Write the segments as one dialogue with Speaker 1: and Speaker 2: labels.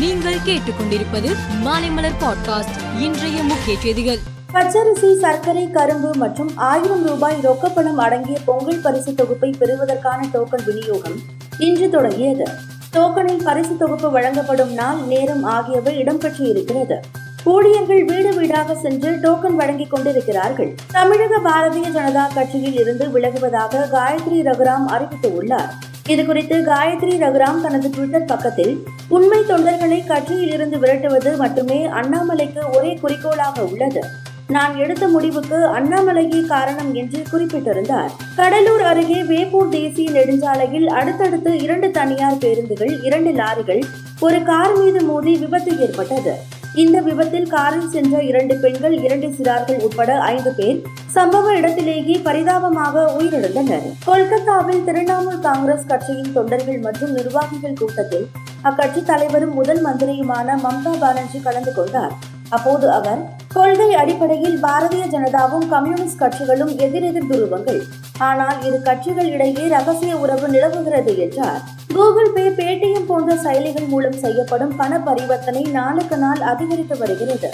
Speaker 1: நீங்கள் கேட்டுக்கொண்டிருப்பது மாலைமலர் பாட்காஸ்ட் இன்றைய முக்கிய செய்திகள்.
Speaker 2: பச்சரிசி சர்க்கரை கரும்பு மற்றும் ஆயிரம் ரூபாய் ரொக்கப்பணம் அடங்கிய பொங்கல் பரிசு தொகுப்பை பெறுவதற்கான டோக்கன் விநியோகம் இன்று தொடங்கியது. டோக்கனில் பரிசு தொகுப்பு வழங்கப்படும் நாள் நேரம் ஆகியவை இடம்பெற்று இருக்கிறது ஊழியர்கள் வீடு வீடாக சென்று டோக்கன் வழங்கிக் கொண்டிருக்கிறார்கள். தமிழக பாரதிய ஜனதா கட்சியில் இருந்து விலகுவதாக காயத்ரி ரகுராம் அறிவித்துள்ளார். இது குறித்து காயத்ரி ரகுராம் தனது ட்விட்டர் பக்கத்தில் உண்மை தொண்டர்களை கட்சியில் இருந்து விரட்டுவது மட்டுமே அண்ணாமலைக்கு ஒரே குறிக்கோளாக உள்ளது. நான் எடுத்த முடிவுக்கு அண்ணாமலையே காரணம் என்று குறிப்பிட்டிருந்தார். கடலூர் அருகே வேப்பூர் தேசிய நெடுஞ்சாலையில் அடுத்தடுத்து இரண்டு தனியார் பேருந்துகள் இரண்டு லாரிகள் ஒரு கார் மீது மோதி விபத்து ஏற்பட்டது. இந்த விபத்தில் காரில் சென்ற இரண்டு பெண்கள் இரண்டு சிறார்கள் உட்பட ஐந்து பேர் சம்பவ இடத்திலேயே பரிதாபமாக உயிரிழந்தனர். கொல்கத்தாவில் திரிணாமுல் காங்கிரஸ் கட்சியின் தொண்டர்கள் மற்றும் நிர்வாகிகள் கூட்டத்தில் அக்கட்சி தலைவரும் முதல் மந்திரியுமான மம்தா பானர்ஜி கலந்து கொண்டார். அப்போது அவர் கொள்கை அடிப்படையில் பாரதிய ஜனதாவும் கம்யூனிஸ்ட் கட்சிகளும் எதிரெதிர் துருவங்கள். ஆனால் இரு கட்சிகள் இடையே ரகசிய உறவு நிலவுகிறது என்றார். கூகுள் பே பேடிஎம் போன்ற செயலிகள் மூலம் செய்யப்படும் பண பரிவர்த்தனை நாளுக்கு நாள் அதிகரித்து வருகிறது.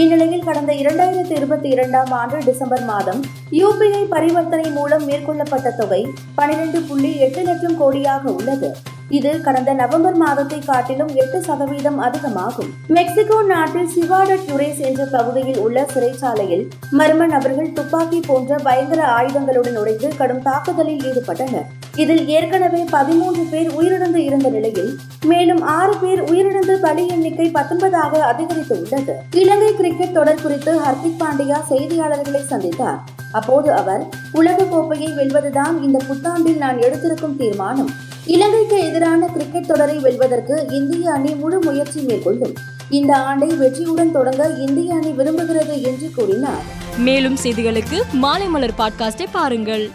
Speaker 2: இந்நிலையில் கடந்த இரண்டாயிரத்தி இருபத்தி இரண்டாம் ஆண்டு டிசம்பர் மாதம் யூபிஐ பரிவர்த்தனை மூலம் மேற்கொள்ளப்பட்ட தொகை பனிரெண்டு புள்ளி எட்டு லட்சம் கோடியாக உள்ளது. இது கடந்த நவம்பர் மாதத்தை காட்டிலும் எட்டு சதவீதம் அதிகமாகும். மெக்சிகோ நாட்டில் சிவாட டுரேஸ் என்ற பகுதியில் உள்ள சிறைச்சாலையில் மர்ம நபர்கள் துப்பாக்கி போன்ற பயங்கர ஆயுதங்களுடன் நுழைந்து கடும் தாக்குதலில் ஈடுபட்டனர். இதில் ஏற்கனவே பதிமூன்று பேர் உயிரிழந்து இருந்த நிலையில் மேலும் ஆறு பேர் உயிரிழந்து பலி எண்ணிக்கை பத்தொன்பதாக அதிகரித்து உள்ளது இலங்கை கிரிக்கெட் தொடர் குறித்து ஹர்திக் பாண்டியா செய்தியாளர்களை சந்தித்தார். அப்போது அவர் உலக கோப்பையை வெல்வதுதான் இந்த புத்தாண்டில் நான் எடுத்திருக்கும் தீர்மானம். இலங்கைக்கு எதிரான கிரிக்கெட் தொடரை வெல்வதற்கு இந்திய அணி முழு முயற்சி மேற்கொள்ளும். இந்த ஆண்டை வெற்றியுடன் தொடங்க இந்திய அணி விரும்புகிறது என்று கூறினார்.
Speaker 1: மேலும் செய்திகளுக்கு மாலை மலர் பாட்காஸ்டை பாருங்கள்.